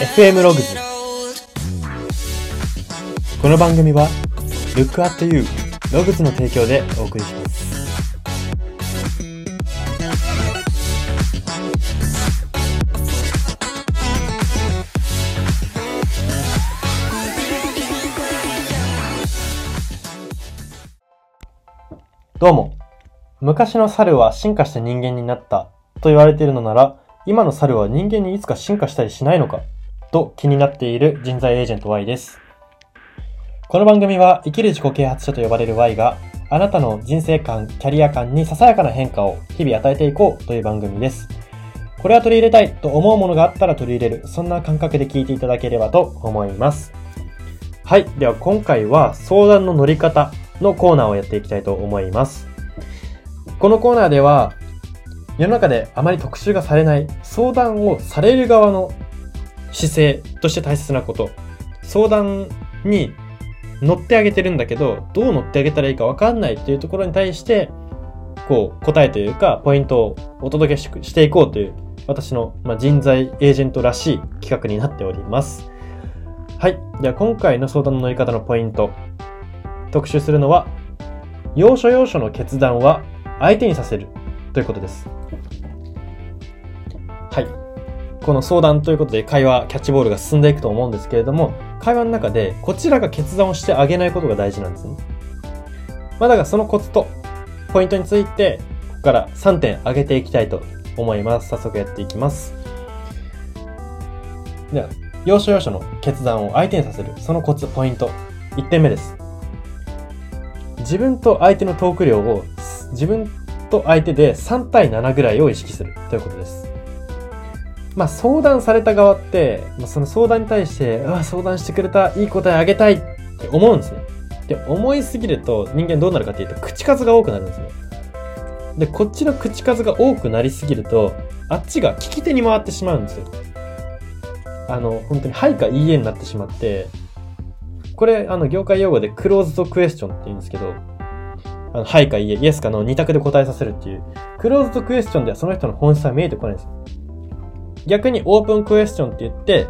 FM ログズこの番組は Look at You ログズの提供でお送りします。どうも。昔の猿は進化して人間になったと言われているのなら今の猿は人間にいつか進化したりしないのかと気になっている人材エージェント Y です。この番組は生きる自己啓発者と呼ばれる Y があなたの人生観、キャリア観にささやかな変化を日々与えていこうという番組です。これは取り入れたいと思うものがあったら取り入れる、そんな感覚で聞いていただければと思います。はい。では今回は相談の乗り方のコーナーをやっていきたいと思います。このコーナーでは世の中であまり特集がされない相談をされる側の姿勢として大切なこと。相談に乗ってあげてるんだけどどう乗ってあげたらいいか分かんないっていうところに対してこう答えというかポイントをお届けしていこうという私の、ま、人材エージェントらしい企画になっております。はい。では今回の相談の乗り方のポイント。特集するのは要所要所の決断は相手にさせるということです。この相談ということで会話、キャッチボールが進んでいくと思うんですけれども、会話の中でこちらが決断をしてあげないことが大事なんですね。まあだからそのコツとポイントについて、ここから3点挙げていきたいと思います。早速やっていきます。では、要所要所の決断を相手にさせる、そのコツ、ポイント。1点目です。自分と相手のトーク量を、自分と相手で3対7ぐらいを意識するということです。まあ相談された側って、まあ、その相談に対して、ああ、相談してくれた、いい答えあげたいって思うんですね。で、思いすぎると人間どうなるかっていうと、口数が多くなるんですよ。で、こっちの口数が多くなりすぎると、あっちが聞き手に回ってしまうんですよ。あの、本当に、はいかいいえになってしまって、これ、あの、業界用語でクローズドクエスチョンって言うんですけど、あの、はいかいいえ、イエスかの二択で答えさせるっていう、クローズドクエスチョンではその人の本質は見えてこないんですよ。逆にオープンクエスチョンって言って、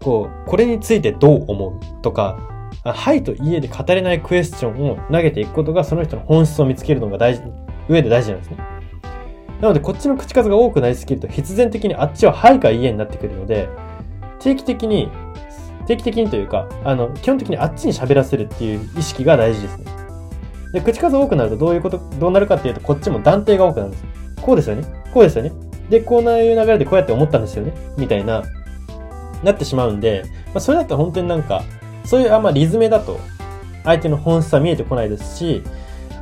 こう、これについてどう思う？とか、はいといえで語れないクエスチョンを投げていくことがその人の本質を見つけるのが大事、上で大事なんですね。なので、こっちの口数が多くなりすぎると必然的にあっちははいかいいえになってくるので、定期的に、定期的にというか、あの、基本的にあっちに喋らせるっていう意識が大事ですね。で、口数多くなるとどういうこと、どうなるかっていうと、こっちも断定が多くなるんです。こうですよね。こうですよね。で、こういう流れでこうやって思ったんですよね。みたいな、なってしまうんで、まあ、それだったら本当になんか、そういうあんまリズムだと、相手の本質は見えてこないですし、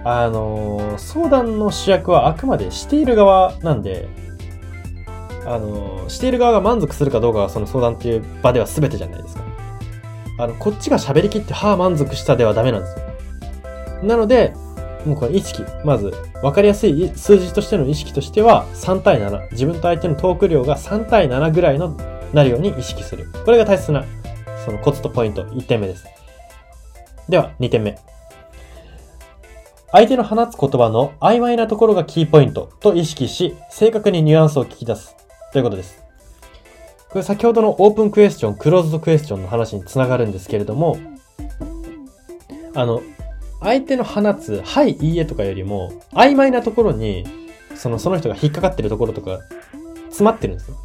あのー相談の主役はあくまでしている側なんで、あのーしている側が満足するかどうかがその相談っていう場では全てじゃないですか。あの、こっちが喋りきって、はあ、満足したではダメなんですよ。なので、もうこの意識、まず、分かりやすい数字としての意識としては、3対7。自分と相手のトーク量が3対7ぐらいのなるように意識する。これが大切な、そのコツとポイント、1点目です。では、2点目。相手の放つ言葉の曖昧なところがキーポイントと意識し、正確にニュアンスを聞き出す。ということです。これ先ほどのオープンクエスチョン、クローズドクエスチョンの話につながるんですけれども、あの、相手の放つ、はい、いいえとかよりも、曖昧なところに、その、その人が引っかかってるところとか、詰まってるんですよ。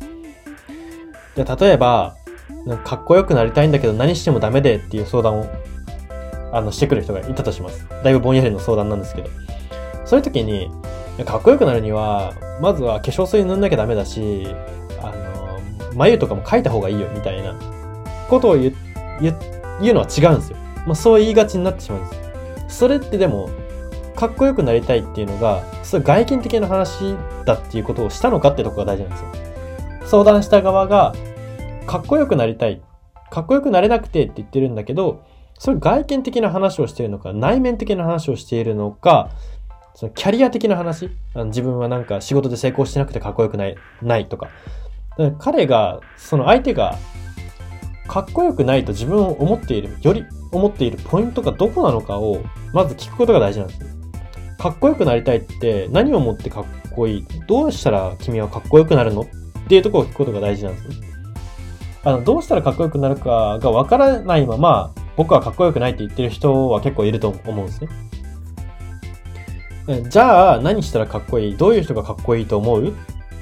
で、例えば、なんかかっこよくなりたいんだけど何してもダメでっていう相談を、あの、してくる人がいたとします。だいぶぼんやりの相談なんですけど。そういう時に、かっこよくなるには、まずは化粧水塗んなきゃダメだし、あの、眉とかも描いた方がいいよみたいなことを言う、言う言うのは違うんですよ。まあ、そう言いがちになってしまうんです。それってでも、かっこよくなりたいっていうのが、そ外見的な話だっていうことをしたのかってとこが大事なんですよ。相談した側が、かっこよくなりたい。かっこよくなれなくてって言ってるんだけど、そういう外見的な話をしているのか、内面的な話をしているのか、そのキャリア的な話あの自分はなんか仕事で成功してなくてかっこよくない、ないとか。か彼が、その相手が、かっこよくないと自分を思っている、より思っているポイントがどこなのかを、まず聞くことが大事なんですよ。かっこよくなりたいって何をもってかっこいいどうしたら君はかっこよくなるのっていうところを聞くことが大事なんですね。あの、どうしたらかっこよくなるかがわからないまま、僕はかっこよくないって言ってる人は結構いると思うんですね。じゃあ、何したらかっこいい？どういう人がかっこいいと思う？っ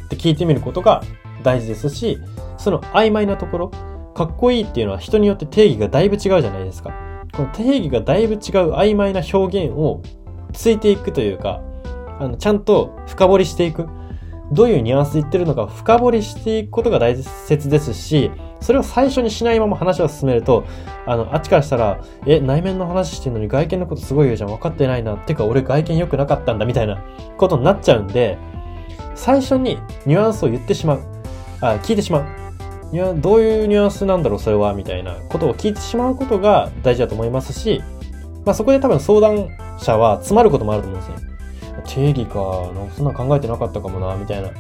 て聞いてみることが大事ですし、その曖昧なところ、かっこいいっていうのは人によって定義がだいぶ違うじゃないですか。この定義がだいぶ違う曖昧な表現をついていくというか、あの、ちゃんと深掘りしていく。どういうニュアンスで言ってるのか深掘りしていくことが大切ですし、それを最初にしないまま話を進めると、あの、あっちからしたら、え、内面の話してんのに外見のことすごい言うじゃん。分かってないな。てか、俺外見良くなかったんだ、みたいなことになっちゃうんで、最初にニュアンスを言ってしまう。あ、聞いてしまう。いや、どういうニュアンスなんだろう、それは、みたいなことを聞いてしまうことが大事だと思いますし、まあそこで多分相談者は詰まることもあると思うんですね。定義か、なんかそんな考えてなかったかもな、みたいな。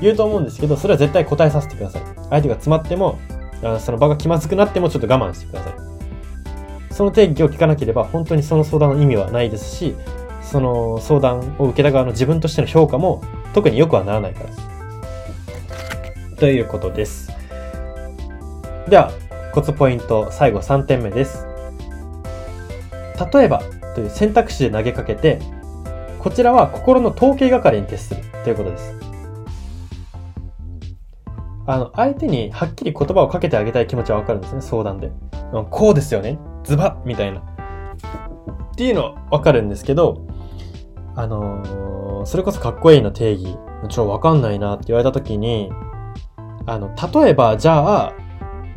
言うと思うんですけど、それは絶対答えさせてください。相手が詰まっても、あその場が気まずくなってもちょっと我慢してください。その定義を聞かなければ、本当にその相談の意味はないですし、その相談を受けた側の自分としての評価も特に良くはならないからです。ということです。では、コツポイント最後3点目です。例えばという選択肢で投げかけて、こちらは心の統計係に徹するということです。あの、相手にはっきり言葉をかけてあげたい気持ちはわかるんですね、相談で。こうですよねズバッみたいな。っていうのはわかるんですけど、あのー、それこそかっこいいの定義、ちょ、わかんないなって言われた時に、あの、例えば、じゃあ、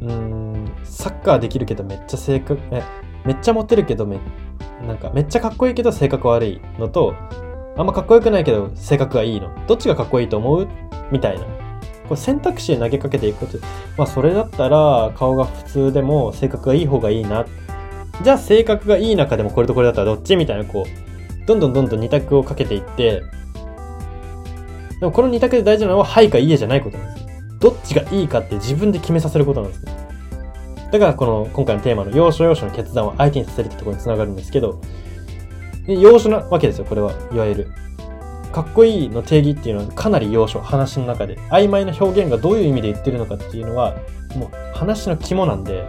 うん、サッカーできるけどめっちゃ性格、え、めっちゃモテるけどめ、なんかめっちゃかっこいいけど性格悪いのと、あんまかっこよくないけど性格がいいの。どっちがかっこいいと思う？みたいな。これ選択肢で投げかけていくことまあそれだったら顔が普通でも性格がいい方がいいな。じゃあ性格がいい中でもこれとこれだったらどっち？みたいなこう、どんどんどんどん二択をかけていって、でもこの二択で大事なのははいかいいえじゃないことなんです。どっちがいいかって自分で決めさせることなんですね。だからこの今回のテーマの要所要所の決断を相手にさせるってところにつながるんですけど、要所なわけですよ、これは。いわゆる。かっこいいの定義っていうのはかなり要所、話の中で。曖昧な表現がどういう意味で言ってるのかっていうのは、もう話の肝なんで、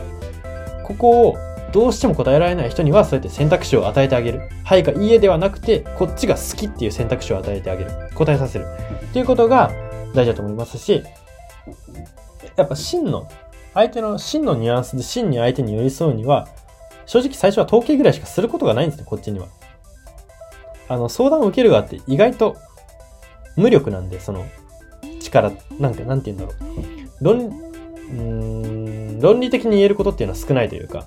ここをどうしても答えられない人にはそうやって選択肢を与えてあげる。はいかいいえではなくて、こっちが好きっていう選択肢を与えてあげる。答えさせる。っていうことが大事だと思いますし、やっぱ真の、相手の真のニュアンスで真に相手に寄り添うには、正直最初は統計ぐらいしかすることがないんですね、こっちには。あの、相談を受ける側って意外と無力なんで、その力、なんか、なんて言うんだろう。論、論理的に言えることっていうのは少ないというか、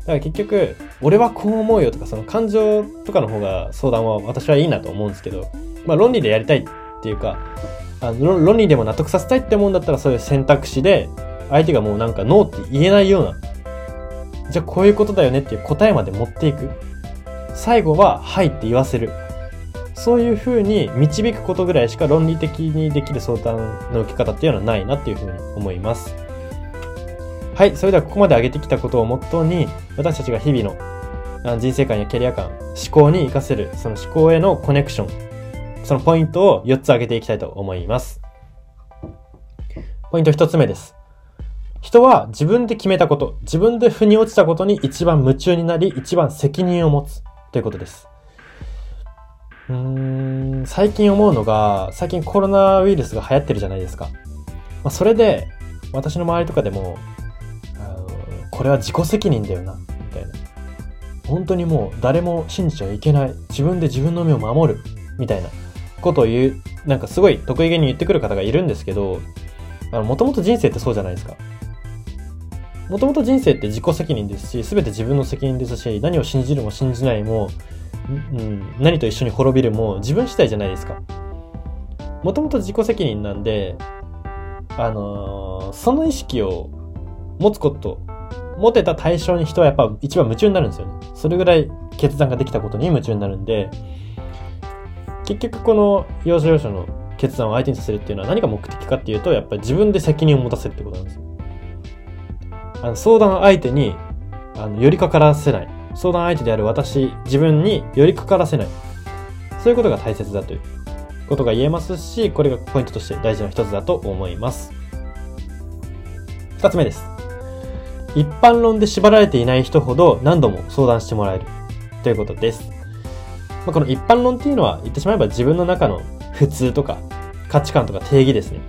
だから結局、俺はこう思うよとか、その感情とかの方が相談は私はいいなと思うんですけど、まあ論理でやりたいっていうか、あの論理でも納得させたいって思うんだったらそういう選択肢で相手がもうなんかノーって言えないようなじゃあこういうことだよねっていう答えまで持っていく。最後ははいって言わせる。そういう風に導くことぐらいしか論理的にできる相談の受け方っていうのはないなっていう風に思います。はい、それではここまで上げてきたことをモットーに私たちが日々の人生観やキャリア観、思考に活かせるその思考へのコネクションそのポイントを4つ挙げていきたいと思います。ポイント1つ目です。人は自分で決めたこと、自分で腑に落ちたことに一番夢中になり、一番責任を持つということです。うーん、最近思うのが、最近コロナウイルスが流行ってるじゃないですか。まあ、それで、私の周りとかでも、これは自己責任だよな、みたいな。本当にもう誰も信じちゃいけない。自分で自分の身を守る、みたいな。ことを言う、なんかすごい得意げに言ってくる方がいるんですけど、もともと人生ってそうじゃないですか。もともと人生って自己責任ですし、すべて自分の責任ですし、何を信じるも信じないも、うん、何と一緒に滅びるも自分次第じゃないですか。もともと自己責任なんで、あのー、その意識を持つこと、持てた対象に人はやっぱ一番夢中になるんですよね。それぐらい決断ができたことに夢中になるんで、結局この要所要所の決断を相手にさせるっていうのは何が目的かっていうと、やっぱり自分で責任を持たせるってことなんですよ。あの相談相手にあの寄りかからせない。相談相手である私、自分に寄りかからせない。そういうことが大切だということが言えますし、これがポイントとして大事な一つだと思います。二つ目です。一般論で縛られていない人ほど何度も相談してもらえるということです。まあ、この一般論っていうのは言ってしまえば自分の中の普通とか価値観とか定義ですね。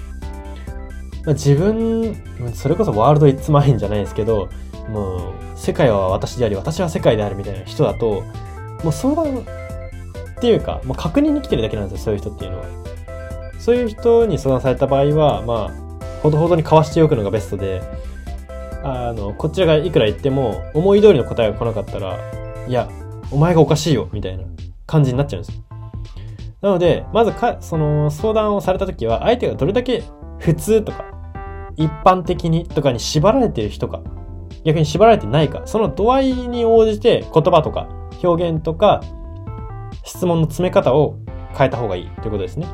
まあ、自分、それこそワールドイッツマインじゃないですけど、もう世界は私であり私は世界であるみたいな人だと、もう相談っていうか、もう確認に来てるだけなんですよ、そういう人っていうのは。そういう人に相談された場合は、まあ、ほどほどに交わしておくのがベストで、あの、こちらがいくら言っても、思い通りの答えが来なかったら、いや、お前がおかしいよ、みたいな感じになっちゃうんです。なので、まずか、その、相談をされた時は、相手がどれだけ普通とか、一般的にとかに縛られてる人か、逆に縛られてないか、その度合いに応じて言葉とか表現とか質問の詰め方を変えた方がいいということですね。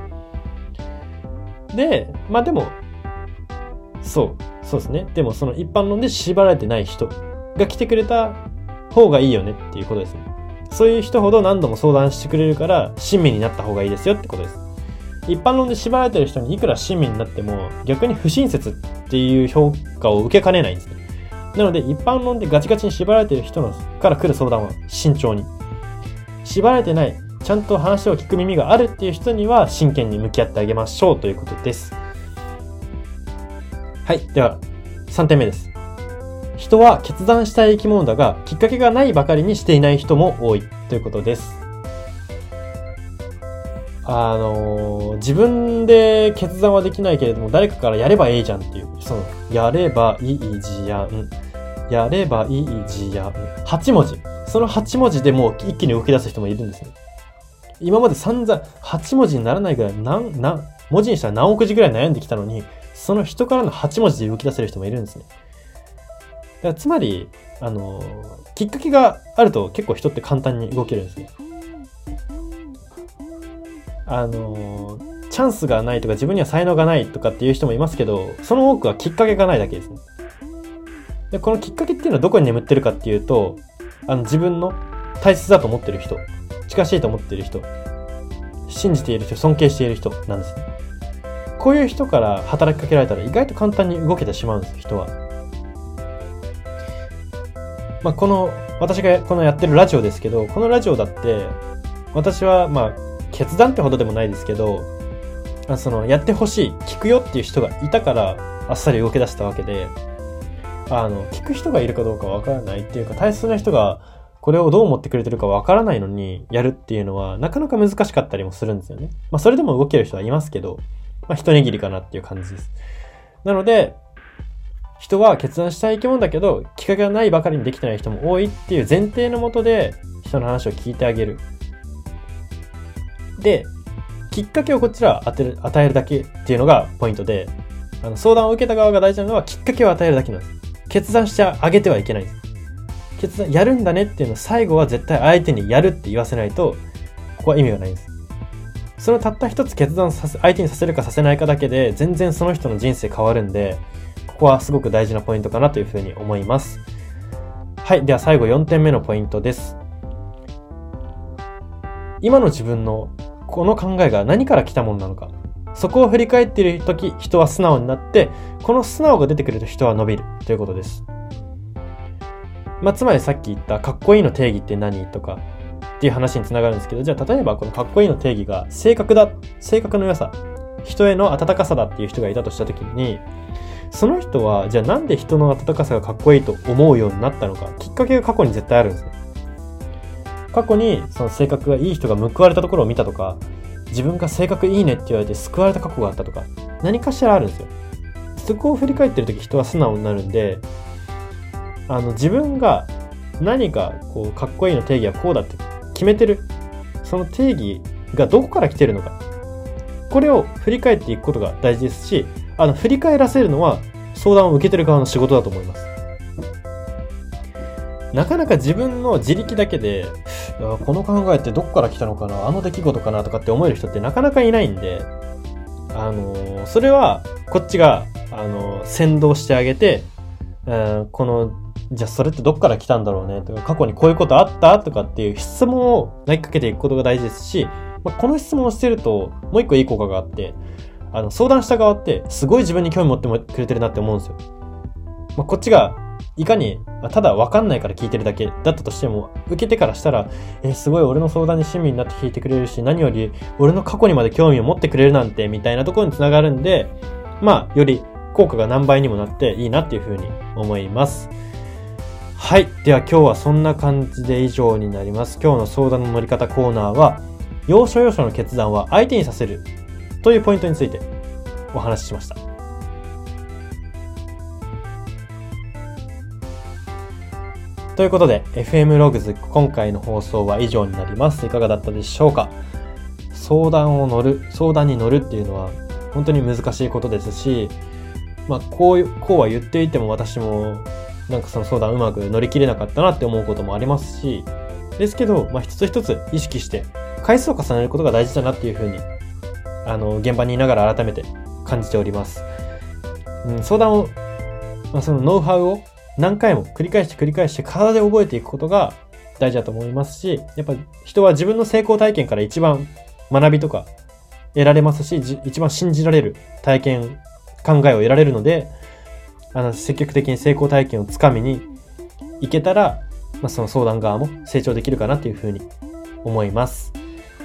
で、まあでも、そう、そうですね。でもその一般論で縛られてない人が来てくれた方がいいよねっていうことですね。そういう人ほど何度も相談してくれるから親身になった方がいいですよってことです。一般論で縛られてる人にいくら親身になっても逆に不親切っていう評価を受けかねないんですね。なので一般論でガチガチに縛られてる人のから来る相談は慎重に。縛られてない、ちゃんと話を聞く耳があるっていう人には真剣に向き合ってあげましょうということです。はい。では、3点目です。人は決断したい生き物だが、きっかけがないばかりにしていない人も多いということです。あのー自分で決断はできないけれども、誰かからやればいいじゃんっていう、その、やればいいじゃん。やればいいじゃん。8文字。その8文字でもう一気に動き出す人もいるんですね。今まで散々8文字にならないぐらい、何、何、文字にしたら何億字ぐらい悩んできたのに、その人からの8文字で動き出せる人もいるんですね。だつまり、あのきっかけがあると結構人って簡単に動けるんですね。あのチャンスがないとか自分には才能がないとかっていう人もいますけど、その多くはきっかけがないだけですね。で、このきっかけっていうのはどこに眠ってるかっていうと、あの自分の大切だと思ってる人、近しいと思ってる人、信じている人、尊敬している人なんです。こういう人から働きかけられたら意外と簡単に動けてしまうんです、人は。まあ、この、私がこのやってるラジオですけど、このラジオだって、私はまあ、決断ってほどでもないですけど、あその、やってほしい、聞くよっていう人がいたから、あっさり動き出したわけで、あの、聞く人がいるかどうかわからないっていうか、大切な人が、これをどう思ってくれてるかわからないのに、やるっていうのは、なかなか難しかったりもするんですよね。まあ、それでも動ける人はいますけど、まあ、一握りかなっていう感じです。なので、人は決断したい生き物だけど、きっかけがないばかりにできてない人も多いっていう前提のもとで、人の話を聞いてあげる。で、きっかけをこちらは当てる与えるだけっていうのがポイントで、あの相談を受けた側が大事なのはきっかけを与えるだけなんです。決断してあげてはいけない。決断、やるんだねっていうのを最後は絶対相手にやるって言わせないと、ここは意味がないんです。そのたった一つ決断させ、相手にさせるかさせないかだけで、全然その人の人生変わるんで、ここはすごく大事なポイントかなというふうに思います。はい。では最後4点目のポイントです。今の自分のこの考えが何から来たものなのか。そこを振り返っているとき、人は素直になって、この素直が出てくると人は伸びるということです。まあ、つまりさっき言ったかっこいいの定義って何とかっていう話につながるんですけど、じゃあ例えばこのかっこいいの定義が性格だ、性格の良さ、人への温かさだっていう人がいたとしたときに、その人は、じゃあなんで人の温かさがかっこいいと思うようになったのか、きっかけが過去に絶対あるんですね。過去にその性格がいい人が報われたところを見たとか、自分が性格いいねって言われて救われた過去があったとか、何かしらあるんですよ。そこを振り返ってるとき人は素直になるんで、あの自分が何かこうかっこいいの定義はこうだって決めてる。その定義がどこから来てるのか。これを振り返っていくことが大事ですし、あの振り返らせるのは相談を受けてる側の仕事だと思います。なかなか自分の自力だけで、この考えってどこから来たのかなあの出来事かなとかって思える人ってなかなかいないんで、あのーそれはこっちが、あのー先導してあげて、うんこの、じゃあそれってどっから来たんだろうねとか、過去にこういうことあった？とかっていう質問を投げかけていくことが大事ですし、まあ、この質問をしてると、もう一個いい効果があって、あの、相談した側って、すごい自分に興味持ってくれてるなって思うんですよ。まあ、こっちがいかに、ただ分かんないから聞いてるだけだったとしても、受けてからしたら、えー、すごい俺の相談に親身になって聞いてくれるし、何より俺の過去にまで興味を持ってくれるなんて、みたいなところにつながるんで、まあ、より効果が何倍にもなっていいなっていうふうに思います。はい。では今日はそんな感じで以上になります。今日の相談の乗り方コーナーは、要所要所の決断は相手にさせるというポイントについてお話ししました。ということで、FM ログズ今回の放送は以上になります。いかがだったでしょうか？相談を乗る、相談に乗るっていうのは本当に難しいことですし、まあ、こう、こうは言っていても私もなんかその相談うまく乗り切れなかったなって思うこともありますし、ですけど、まあ、一つ一つ意識して、回数を重ねることが大事だなっていうふうに、あの、現場にいながら改めて感じております。うん、相談を、まあ、そのノウハウを何回も繰り返して繰り返して体で覚えていくことが大事だと思いますし、やっぱ人は自分の成功体験から一番学びとか得られますし、一番信じられる体験、考えを得られるので、あの、積極的に成功体験をつかみに行けたら、まあ、その相談側も成長できるかなっていうふうに思います。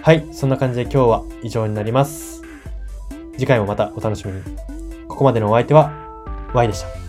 はい。そんな感じで今日は以上になります。次回もまたお楽しみに。ここまでのお相手は Y でした。